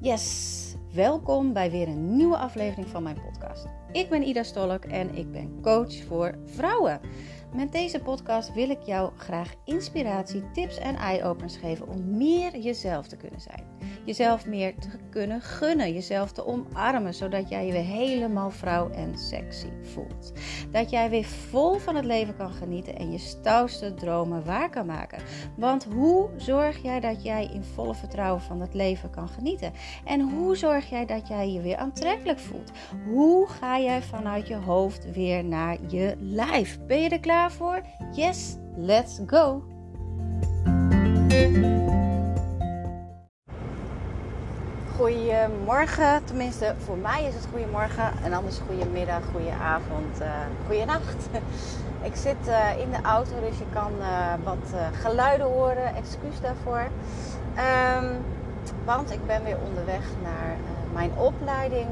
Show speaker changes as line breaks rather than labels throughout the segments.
Yes, welkom bij weer een nieuwe aflevering van mijn podcast. Ik ben Ida Stolk en ik ben coach voor vrouwen. Met deze podcast wil ik jou graag inspiratie, tips en eye-openers geven om meer jezelf te kunnen zijn. Jezelf meer te kunnen gunnen, jezelf te omarmen, zodat jij je weer helemaal vrouw en sexy voelt. Dat jij weer vol van het leven kan genieten en je stoutste dromen waar kan maken. Want hoe zorg jij dat jij in volle vertrouwen van het leven kan genieten? En hoe zorg jij dat jij je weer aantrekkelijk voelt? Hoe ga jij vanuit je hoofd weer naar je lijf? Ben je er klaar? Voor? Yes, let's go! Goedemorgen, tenminste voor mij is het goedemorgen en anders goedemiddag, goedenavond, uh, goedenacht. Ik zit uh, in de auto, dus je kan uh, wat geluiden horen, excuus daarvoor. Um, want ik ben weer onderweg naar mijn opleiding.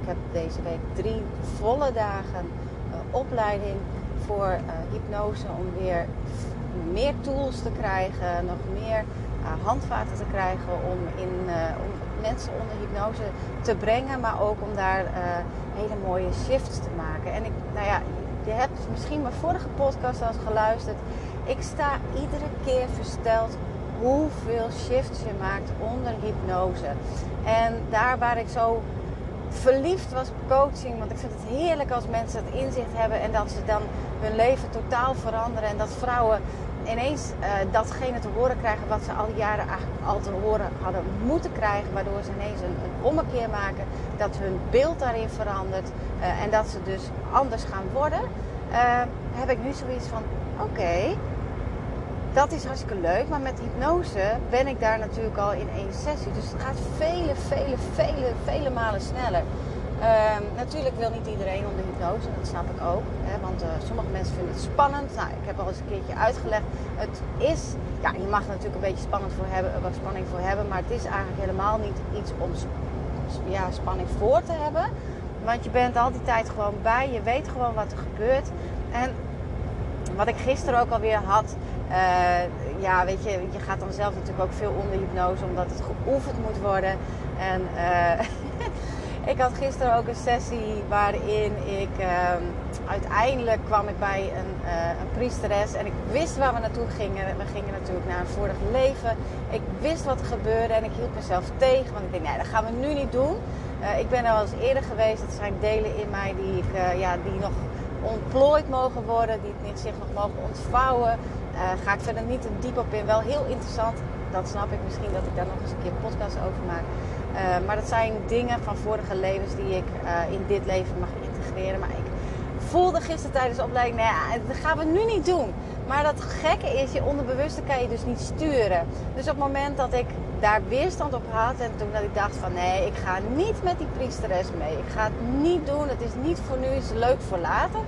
ik heb deze week drie volle dagen opleiding voor uh, hypnose om weer meer tools te krijgen, nog meer uh, handvaten te krijgen om, in, uh, om mensen onder hypnose te brengen, maar ook om daar hele mooie shifts te maken. En ik, nou ja, je hebt misschien mijn vorige podcast al geluisterd. Ik sta iedere keer versteld hoeveel shifts je maakt onder hypnose. En daar waar ik zo verliefd was op coaching. Want ik vind het heerlijk als mensen het inzicht hebben en dat ze dan hun leven totaal veranderen. En dat vrouwen ineens uh, datgene te horen krijgen wat ze al jaren eigenlijk al te horen hadden moeten krijgen. Waardoor ze ineens een, ommekeer maken. Dat hun beeld daarin verandert. Uh, en dat ze dus anders gaan worden. Uh, heb ik nu zoiets van: oké, dat is hartstikke leuk. Maar met hypnose ben ik daar natuurlijk al in één sessie. Dus het gaat vele, vele, vele, vele malen sneller. Um, natuurlijk wil niet iedereen onder hypnose, dat snap ik ook. Hè, want uh, sommige mensen vinden het spannend. Nou, ik heb al eens een keertje uitgelegd. Het is, ja, je mag er natuurlijk een beetje spannend voor hebben, wat spanning voor hebben. Maar het is eigenlijk helemaal niet iets om ja, spanning voor te hebben. Want je bent al die tijd gewoon bij. Je weet gewoon wat er gebeurt. En wat ik gisteren ook alweer had. Uh, ja, weet je, je gaat dan zelf natuurlijk ook veel onder hypnose, omdat het geoefend moet worden. En uh, ik had gisteren ook een sessie waarin ik uh, uiteindelijk kwam ik bij een, uh, een, priesteres en ik wist waar we naartoe gingen. We gingen natuurlijk naar een vorig leven. Ik wist wat er gebeurde en ik hield mezelf tegen, want ik denk, nee, dat gaan we nu niet doen. ik ben al eens eerder geweest. Het zijn delen in mij die, ik, ja, die nog ontplooid mogen worden, die het niet zich nog mogen ontvouwen. Uh, ga ik verder niet diep op in. Wel heel interessant. Dat snap ik misschien dat ik daar nog eens een keer een podcast over maak. Uh, maar dat zijn dingen van vorige levens die ik uh, in dit leven mag integreren. Maar ik voelde gisteren tijdens de opleiding, nou ja, dat gaan we nu niet doen. Maar dat gekke is, je onderbewuste kan je dus niet sturen. Dus op het moment dat ik daar weerstand op had en toen dat ik dacht van nee, ik ga niet met die priesteres mee. Ik ga het niet doen, het is niet voor nu, is leuk voor later.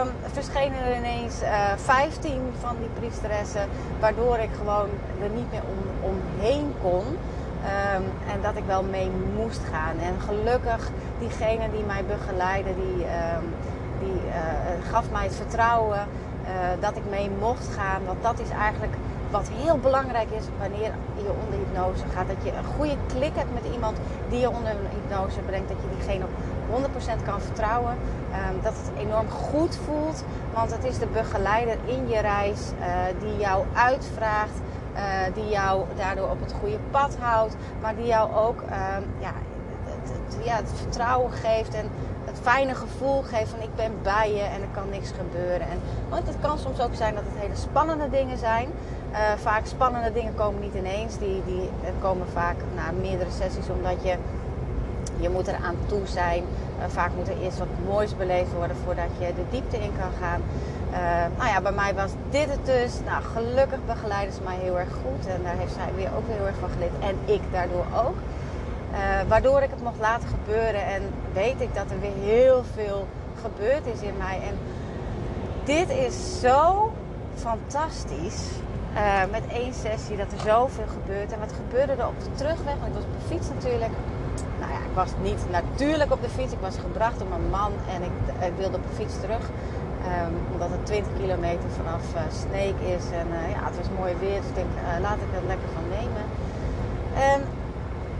Um, verschenen er ineens uh, eh, 15 van die priesteressen, waardoor ik gewoon er niet meer om, omheen kon. Um, en dat ik wel mee moest gaan. En gelukkig, diegene die mij begeleidde, die, um, die uh, gaf mij het vertrouwen uh, dat ik mee mocht gaan. Want dat is eigenlijk wat heel belangrijk is wanneer je onder hypnose gaat. Dat je een goede klik hebt met iemand die je onder hypnose brengt. Dat je diegene op 100% kan vertrouwen. Um, dat het enorm goed voelt. Want het is de begeleider in je reis uh, die jou uitvraagt. Uh, die jou daardoor op het goede pad houdt. Maar die jou ook um, ja, het, het, ja, het vertrouwen geeft. En het fijne gevoel geeft van ik ben bij je en er kan niks gebeuren. En, want het kan soms ook zijn dat het hele spannende dingen zijn. Uh, vaak spannende dingen komen niet ineens. Die, die komen vaak na meerdere sessies omdat je, je moet er aan toe zijn. Uh, vaak moet er eerst wat moois beleefd worden voordat je de diepte in kan gaan. Uh, nou ja, bij mij was dit het dus. Nou, gelukkig begeleiden ze mij heel erg goed. En daar heeft zij weer ook heel erg van geleerd. En ik daardoor ook. Waardoor ik het mocht laten gebeuren. En weet ik dat er weer heel veel gebeurd is in mij. En dit is zo fantastisch. Uh, met één sessie dat er zoveel gebeurt. En wat gebeurde er op de terugweg? Want ik was op de fiets natuurlijk. Nou ja, ik was niet natuurlijk op de fiets. Ik was gebracht door mijn man en ik, wilde op de fiets terug. Um, omdat het 20 kilometer vanaf uh, Sneek is. En uh, ja, het was mooi weer. Dus ik denk, laat ik er lekker van nemen. En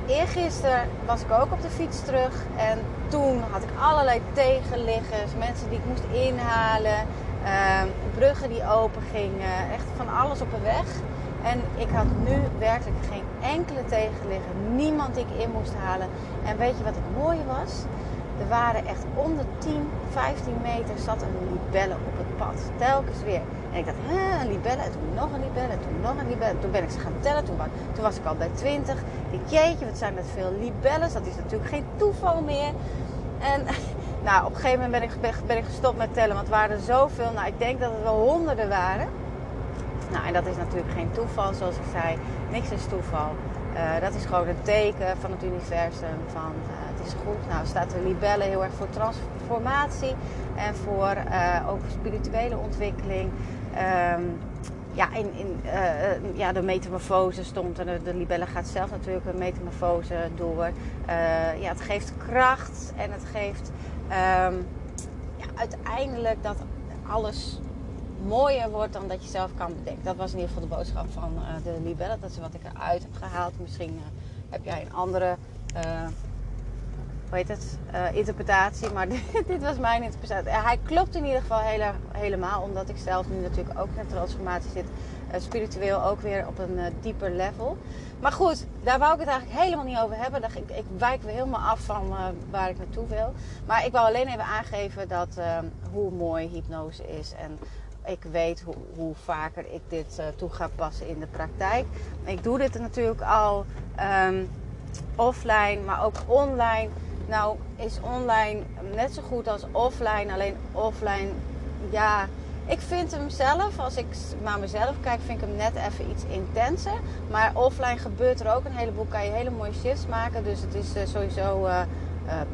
eergisteren was ik ook op de fiets terug. En toen had ik allerlei tegenliggers. Mensen die ik moest inhalen. Uh, bruggen die open gingen. Echt van alles op de weg. En ik had nu werkelijk geen enkele tegenligger. Niemand die ik in moest halen. En weet je wat het mooie was? Er waren echt om de 10, 15 meter zat een libelle op het pad. Telkens weer. En ik dacht, hè, een libelle. En toen nog een libelle. En toen nog een libelle. Toen ben ik ze gaan tellen. Toen was, ik al bij 20. Ik jeetje, wat zijn dat veel libelles. Dat is natuurlijk geen toeval meer. En nou, op een gegeven moment ben ik, ben ik gestopt met tellen. Want het waren er zoveel. Nou, ik denk dat het wel honderden waren. Nou, en dat is natuurlijk geen toeval, zoals ik zei. Niks is toeval. Uh, dat is gewoon een teken van het universum. Van uh, het is goed. Nou, staat de libelle heel erg voor transformatie en voor uh, ook spirituele ontwikkeling. Um, ja, in, in ja, de metamorfose stond en de, de, libelle gaat zelf natuurlijk een metamorfose door. ja, het geeft kracht en het geeft um, ja, uiteindelijk dat alles mooier wordt dan dat je zelf kan bedenken. Dat was in ieder geval de boodschap van uh, de libelle. Dat is wat ik eruit heb gehaald. Misschien uh, heb jij een andere uh, hoe heet het, interpretatie. Maar dit was mijn interpretatie. hij klopt in ieder geval hele, helemaal. Omdat ik zelf nu natuurlijk ook in een transformatie zit. spiritueel ook weer op een dieper level. Maar goed, daar wou ik het eigenlijk helemaal niet over hebben. Ik, ik wijk weer helemaal af van waar ik naartoe wil. Maar ik wil alleen even aangeven dat, hoe mooi hypnose is. En ik weet hoe, hoe vaker ik dit toe ga passen in de praktijk. Ik doe dit natuurlijk al um, offline, maar ook online. Nou is online net zo goed als offline. Alleen offline, ja, ik vind hem zelf, als ik naar mezelf kijk, vind ik hem net even iets intenser. Maar offline gebeurt er ook een heleboel. Kan je hele mooie shifts maken. Dus het is uh, sowieso uh,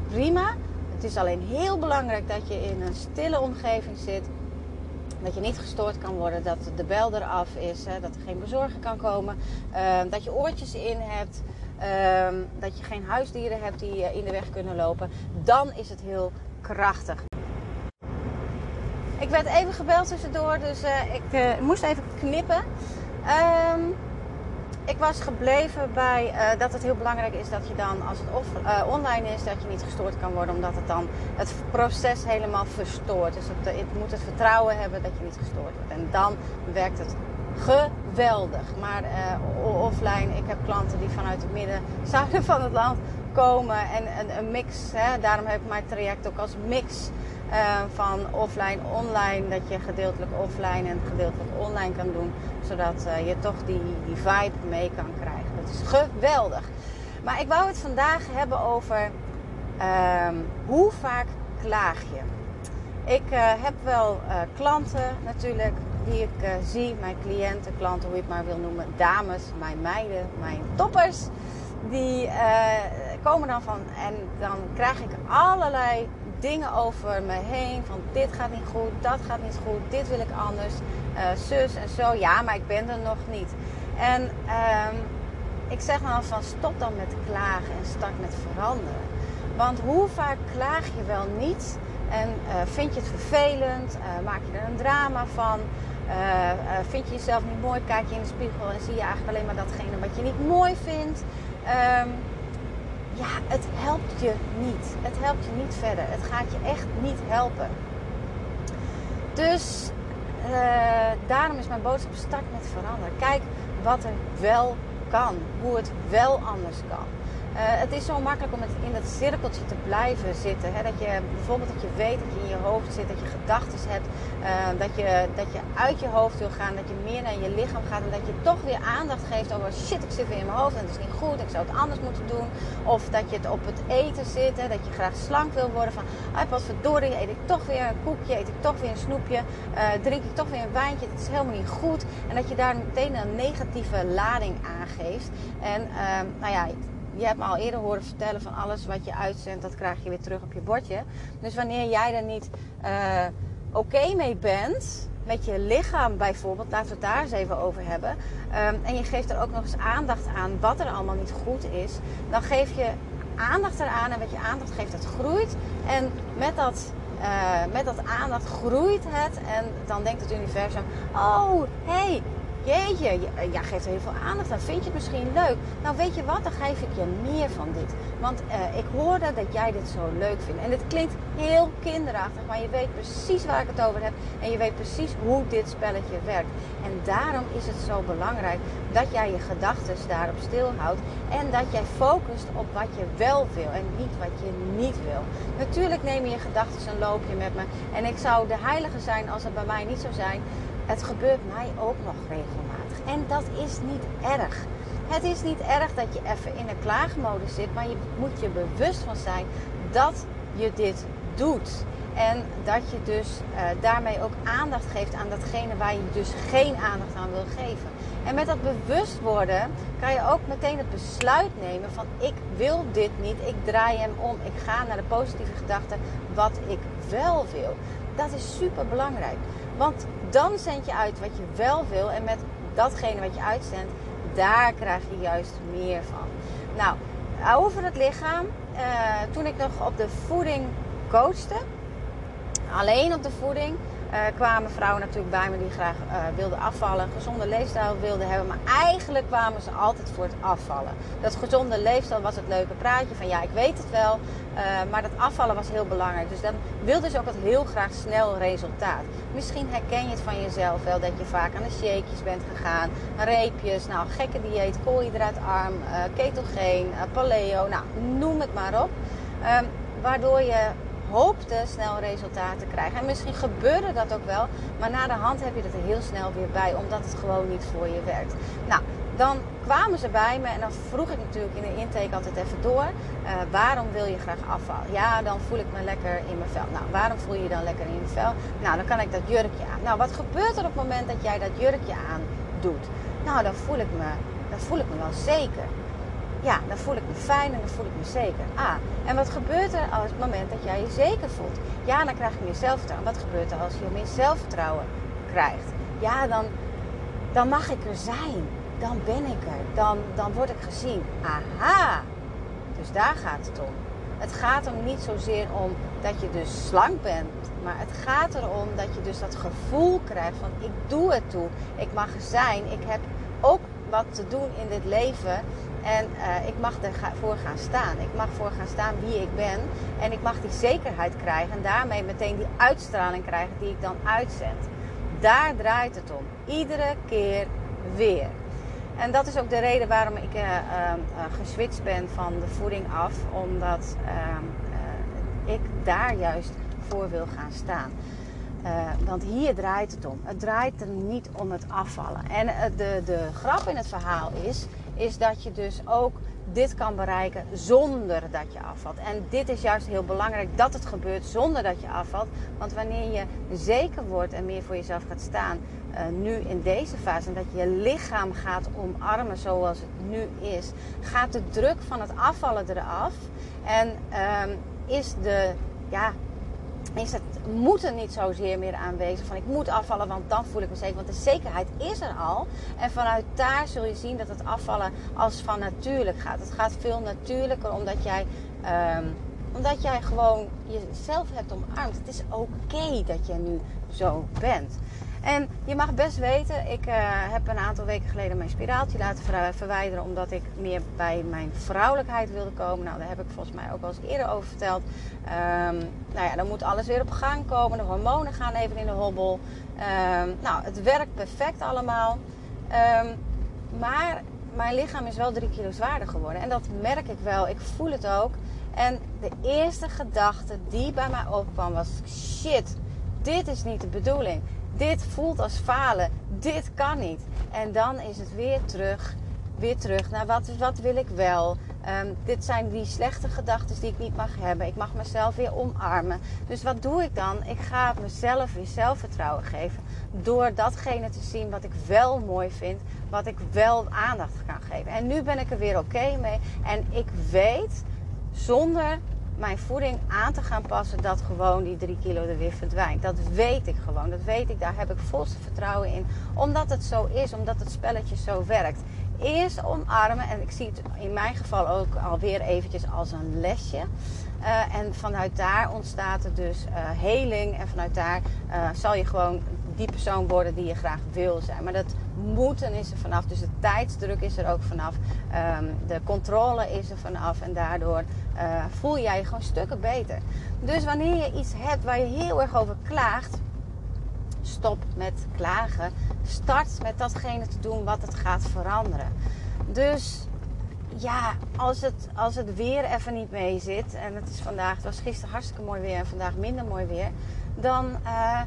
prima. Het is alleen heel belangrijk dat je in een stille omgeving zit dat je niet gestoord kan worden, dat de bel eraf is, hè, dat er geen bezorger kan komen, uh, dat je oortjes in hebt, uh, dat je geen huisdieren hebt die uh, in de weg kunnen lopen. Dan is het heel krachtig. Ik werd even gebeld tussendoor, dus eh, ik eh, moest even knippen. Um, ik was gebleven bij dat het heel belangrijk is dat je dan, als het online is, dat je niet gestoord kan worden, omdat het dan het proces helemaal verstoort. Dus het, het moet het vertrouwen hebben dat je niet gestoord wordt. En dan werkt het geweldig. Maar uh, offline, ik heb klanten die vanuit het midden, zuiden van het land komen en een, een mix. Hè, daarom heb ik mijn traject ook als mix uh, van offline, online. Dat je gedeeltelijk offline en gedeeltelijk online kan doen. Zodat uh, je toch die, die vibe mee kan krijgen. Dat is geweldig. Maar ik wou het vandaag hebben over uh, hoe vaak klaag je. Ik heb wel klanten natuurlijk die ik zie. Mijn cliënten, klanten, hoe je het maar wil noemen. Dames, mijn meiden, mijn toppers. Die komen dan van en dan krijg ik allerlei dingen over me heen. Van dit gaat niet goed, dat gaat niet goed, dit wil ik anders. Uh, zus en zo. Ja, maar ik ben er nog niet. En um, ik zeg dan van stop dan met klagen en start met veranderen. Want hoe vaak klaag je wel niet en vind je het vervelend? Maak je er een drama van? Vind je jezelf niet mooi? Kijk je in de spiegel en zie je eigenlijk alleen maar datgene wat je niet mooi vindt? Um, ja, het helpt je niet. Het helpt je niet verder. Het gaat je echt niet helpen. Dus uh, daarom is mijn boodschap start met veranderen. Kijk wat er wel kan. Hoe het wel anders kan. Uh, het is zo makkelijk om in dat cirkeltje te blijven zitten. Hè? Dat je bijvoorbeeld dat je weet dat je in je hoofd zit, dat je gedachten hebt, uh, dat, je, dat je uit je hoofd wil gaan, dat je meer naar je lichaam gaat en dat je toch weer aandacht geeft over shit, ik zit weer in mijn hoofd en het is niet goed, ik zou het anders moeten doen. Of dat je het op het eten zit, hè? dat je graag slank wil worden van, ah, wat verdorie, eet ik toch weer een koekje, eet ik toch weer een snoepje, uh, drink ik toch weer een wijntje, het is helemaal niet goed. En dat je daar meteen een negatieve lading aangeeft. En ehm, nou ja, je hebt me al eerder horen vertellen van alles wat je uitzendt, dat krijg je weer terug op je bordje. Dus wanneer jij er niet uh, oké mee bent, met je lichaam bijvoorbeeld, laten we het daar eens even over hebben. Um, en je geeft er ook nog eens aandacht aan wat er allemaal niet goed is, dan geef je aandacht eraan en wat je aandacht geeft, dat groeit. En met dat, uh, met dat aandacht groeit het en dan denkt het universum: oh hey, jeetje, eh, jij geeft er heel veel aandacht aan. Vind je het misschien leuk? Nou, weet je wat? Dan geef ik je meer van dit. Want uh, ik hoorde dat jij dit zo leuk vindt. En dit klinkt heel kinderachtig, maar je weet precies waar ik het over heb. En je weet precies hoe dit spelletje werkt. En daarom is het zo belangrijk dat jij je gedachten daarop stilhoudt. En dat jij focust op wat je wel wil en niet wat je niet wil. Natuurlijk neem je je gedachten een loopje met me. En ik zou de heilige zijn als het bij mij niet zou zijn het gebeurt mij ook nog regelmatig. En dat is niet erg. Het is niet erg dat je even in een klaagmodus zit, maar je moet je bewust van zijn dat je dit doet. En dat je dus uh, daarmee ook aandacht geeft aan datgene waar je dus geen aandacht aan wil geven. En met dat bewust worden kan je ook meteen het besluit nemen van ik wil dit niet, ik draai hem om, ik ga naar de positieve gedachte wat ik wel wil. Dat is super belangrijk. Want dan zend je uit wat je wel wil. En met datgene wat je uitzendt, daar krijg je juist meer van. Nou, over het lichaam. Uh, toen ik nog op de voeding coachte, alleen op de voeding, uh, kwamen vrouwen natuurlijk bij me die graag uh, wilden afvallen, gezonde leefstijl wilden hebben. Maar eigenlijk kwamen ze altijd voor het afvallen. Dat gezonde leefstijl was het leuke praatje van ja, ik weet het wel. Uh, maar dat afvallen was heel belangrijk. Dus dan wilden ze ook het heel graag snel resultaat. Misschien herken je het van jezelf wel dat je vaak aan de shakejes bent gegaan. Reepjes, nou gekke dieet, koolhydraatarm, ketogeen, paleo, nou noem het maar op. Um, waardoor je hoopte snel resultaten te krijgen. En misschien gebeurde dat ook wel, maar na de hand heb je het er heel snel weer bij, omdat het gewoon niet voor je werkt. Nou, dan kwamen ze bij me en dan vroeg ik natuurlijk in de intake altijd even door. Uh, waarom wil je graag afvallen? Ja, dan voel ik me lekker in mijn vel. Nou, waarom voel je je dan lekker in je vel? Nou, dan kan ik dat jurkje aan. Nou, wat gebeurt er op het moment dat jij dat jurkje aan doet? Nou, dan voel ik me, dan voel ik me wel zeker. Ja, dan voel ik me fijn en dan voel ik me zeker. Ah, en wat gebeurt er als het moment dat jij je zeker voelt? Ja, dan krijg je meer zelfvertrouwen. Wat gebeurt er als je meer zelfvertrouwen krijgt? Ja, dan, dan mag ik er zijn. Dan ben ik er. Dan, dan word ik gezien. Aha! Dus daar gaat het om. Het gaat er niet zozeer om dat je dus slank bent. Maar het gaat erom dat je dus dat gevoel krijgt van ik doe het toe. Ik mag er zijn. Ik heb ook wat te doen in dit leven. En uh, ik mag ervoor gaan staan. Ik mag voor gaan staan wie ik ben. En ik mag die zekerheid krijgen. En daarmee meteen die uitstraling krijgen die ik dan uitzend. Daar draait het om. Iedere keer weer. En dat is ook de reden waarom ik uh, geswitcht ben van de voeding af. Omdat ehm, ik daar juist voor wil gaan staan. Want hier draait het om. Het draait er niet om het afvallen. En de, de grap in het verhaal is, is dat je dus ook dit kan bereiken zonder dat je afvalt. En dit is juist heel belangrijk dat het gebeurt zonder dat je afvalt. Want wanneer je zeker wordt en meer voor jezelf gaat staan, uh, nu in deze fase, en dat je je lichaam gaat omarmen zoals het nu is, gaat de druk van het afvallen eraf. En uh, is de, ja, is het moeten niet zozeer meer aanwezig. Van ik moet afvallen, want dan voel ik me zeker. Want de zekerheid is er al. En vanuit daar zul je zien dat het afvallen als van natuurlijk gaat. Het gaat veel natuurlijker omdat jij, um, omdat jij gewoon jezelf hebt omarmd. Het is oké dat je nu zo bent. En je mag best weten, ik uh, heb een aantal weken geleden mijn spiraaltje laten verwijderen. Omdat ik meer bij mijn vrouwelijkheid wilde komen. Nou, daar heb ik volgens mij ook al eens eerder over verteld. Um, nou ja, dan moet alles weer op gang komen. De hormonen gaan even in de hobbel. Um, nou, het werkt perfect allemaal. Um, maar mijn lichaam is wel drie kilo zwaarder geworden. En dat merk ik wel. Ik voel het ook. En de eerste gedachte die bij mij opkwam was: shit, dit is niet de bedoeling dit voelt als falen. Dit kan niet. En dan is het weer terug. Weer terug naar wat, wat wil ik wel. Um, dit zijn die slechte gedachten die ik niet mag hebben. Ik mag mezelf weer omarmen. Dus wat doe ik dan? Ik ga mezelf weer zelfvertrouwen geven. Door datgene te zien wat ik wel mooi vind. Wat ik wel aandacht kan geven. En nu ben ik er weer oké mee. En ik weet zonder mijn voeding aan te gaan passen, dat gewoon die drie kilo er weer verdwijnt. Dat weet ik gewoon. Dat weet ik. Daar heb ik volste vertrouwen in. Omdat het zo is, omdat het spelletje zo werkt. Eerst omarmen. En ik zie het in mijn geval ook alweer eventjes als een lesje. Uh, en vanuit daar ontstaat er dus uh, heling. En vanuit daar uh, zal je gewoon die persoon worden die je graag wil zijn. Maar dat moeten is er vanaf. Dus de tijdsdruk is er ook vanaf. Ehm, de controle is er vanaf. En daardoor uh, voel jij je gewoon stukken beter. Dus wanneer je iets hebt waar je heel erg over klaagt, stop met klagen. Start met datgene te doen wat het gaat veranderen. Dus ja, als het, als het weer even niet mee zit. En het is vandaag, het was gisteren hartstikke mooi weer en vandaag minder mooi weer. Dan. Uh,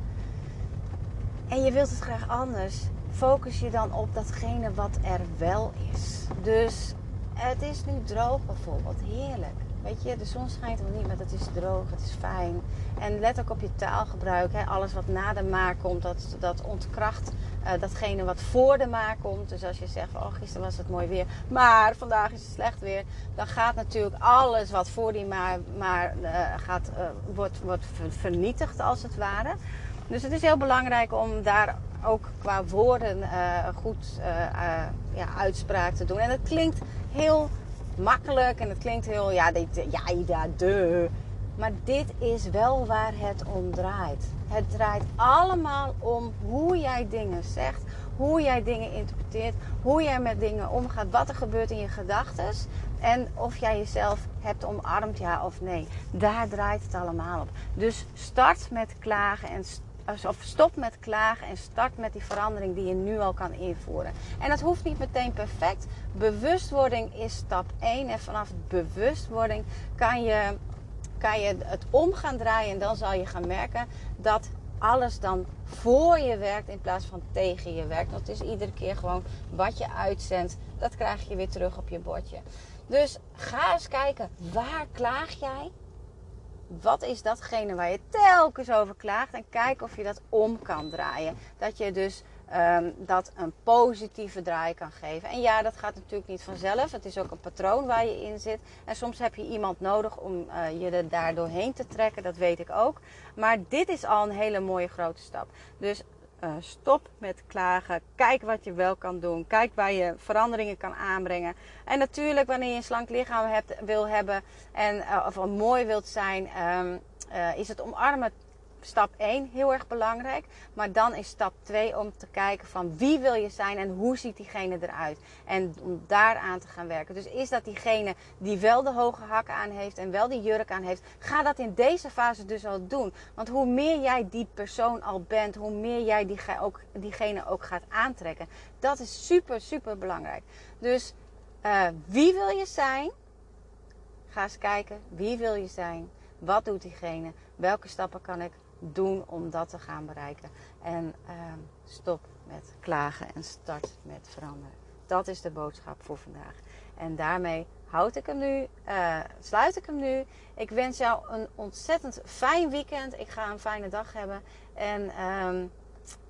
en je wilt het graag anders. Focus je dan op datgene wat er wel is. Dus het is nu droog bijvoorbeeld. Heerlijk. Weet je, de zon schijnt nog niet, maar het is droog, het is fijn. En let ook op je taalgebruik. Hè. Alles wat na de maak komt, dat, dat ontkracht uh, datgene wat voor de maak komt. Dus als je zegt, oh gisteren was het mooi weer, maar vandaag is het slecht weer. Dan gaat natuurlijk alles wat voor die maar, maar uh, gaat, uh, wordt, wordt vernietigd als het ware. Dus het is heel belangrijk om daar ook qua woorden goed ja, uitspraak te doen. En het klinkt heel makkelijk en het klinkt heel, ja, dit, ja, ja, de. Maar dit is wel waar het om draait. Het draait allemaal om hoe jij dingen zegt, hoe jij dingen interpreteert, hoe jij met dingen omgaat, wat er gebeurt in je gedachten en of jij jezelf hebt omarmd, ja of nee. Daar draait het allemaal op. Dus start met klagen en of stop met klagen en start met die verandering die je nu al kan invoeren. En dat hoeft niet meteen perfect. Bewustwording is stap 1. En vanaf bewustwording kan je, kan je het om gaan draaien. En dan zal je gaan merken dat alles dan voor je werkt in plaats van tegen je werkt. Het is iedere keer gewoon wat je uitzendt, dat krijg je weer terug op je bordje. Dus ga eens kijken, waar klaag jij? Wat is datgene waar je telkens over klaagt en kijk of je dat om kan draaien. Dat je dus um, dat een positieve draai kan geven. En ja, dat gaat natuurlijk niet vanzelf. Het is ook een patroon waar je in zit. En soms heb je iemand nodig om uh, je er daar doorheen te trekken. Dat weet ik ook. Maar dit is al een hele mooie grote stap. Dus uh, stop met klagen. Kijk wat je wel kan doen. Kijk waar je veranderingen kan aanbrengen. En natuurlijk, wanneer je een slank lichaam hebt, wil hebben en, uh, of mooi wilt zijn, um, uh, is het omarmen stap 1 heel erg belangrijk. Maar dan is stap 2 om te kijken van wie wil je zijn en hoe ziet diegene eruit. En om daaraan te gaan werken. Dus is dat diegene die wel de hoge hakken aan heeft en wel die jurk aan heeft. Ga dat in deze fase dus al doen. Want hoe meer jij die persoon al bent, hoe meer jij die, ook, diegene ook gaat aantrekken. Dat is super, super belangrijk. Dus uh, wie wil je zijn? Ga eens kijken. Wie wil je zijn? Wat doet diegene? Welke stappen kan ik doen om dat te gaan bereiken. En uh, stop met klagen en start met veranderen. Dat is de boodschap voor vandaag. En daarmee houd ik hem nu, uh, sluit ik hem nu. Ik wens jou een ontzettend fijn weekend. Ik ga een fijne dag hebben. En um,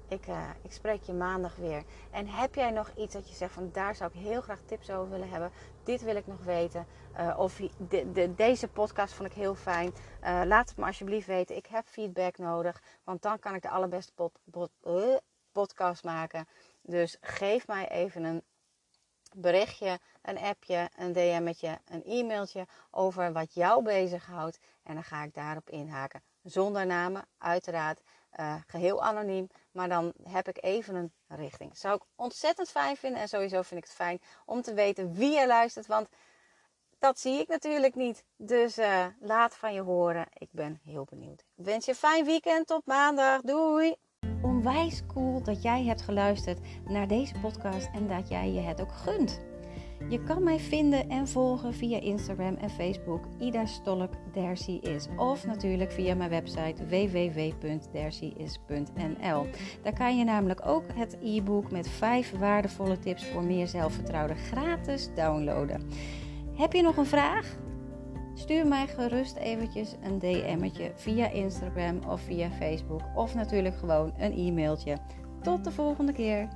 ik, uh, ik spreek je maandag weer. En heb jij nog iets dat je zegt van daar zou ik heel graag tips over willen hebben. Dit wil ik nog weten. Uh, of de, de, deze podcast vond ik heel fijn. Uh, laat het me alsjeblieft weten. Ik heb feedback nodig. Want dan kan ik de allerbeste pod, podcast maken. Dus geef mij even een berichtje, een appje, een DM'tje, een e-mailtje over wat jou bezighoudt. En dan ga ik daarop inhaken. Zonder namen, uiteraard. Geheel anoniem. Maar dan heb ik even een richting. Zou ik ontzettend fijn vinden. En sowieso vind ik het fijn om te weten wie er luistert. Want dat zie ik natuurlijk niet. Dus uh, laat van je horen. Ik ben heel benieuwd. Ik wens je een fijn weekend. Tot maandag. Doei. Onwijs cool dat jij hebt geluisterd naar deze podcast en dat jij je het ook gunt. Je kan mij vinden en volgen via Instagram en Facebook. Ida Stolk is. Of natuurlijk via mijn website www.dercyis.nl. Daar kan je namelijk ook het e-book met 5 waardevolle tips voor meer zelfvertrouwen gratis downloaden. Heb je nog een vraag? Stuur mij gerust eventjes een DM'tje via Instagram of via Facebook. Of natuurlijk gewoon een e-mailtje. Tot de volgende keer.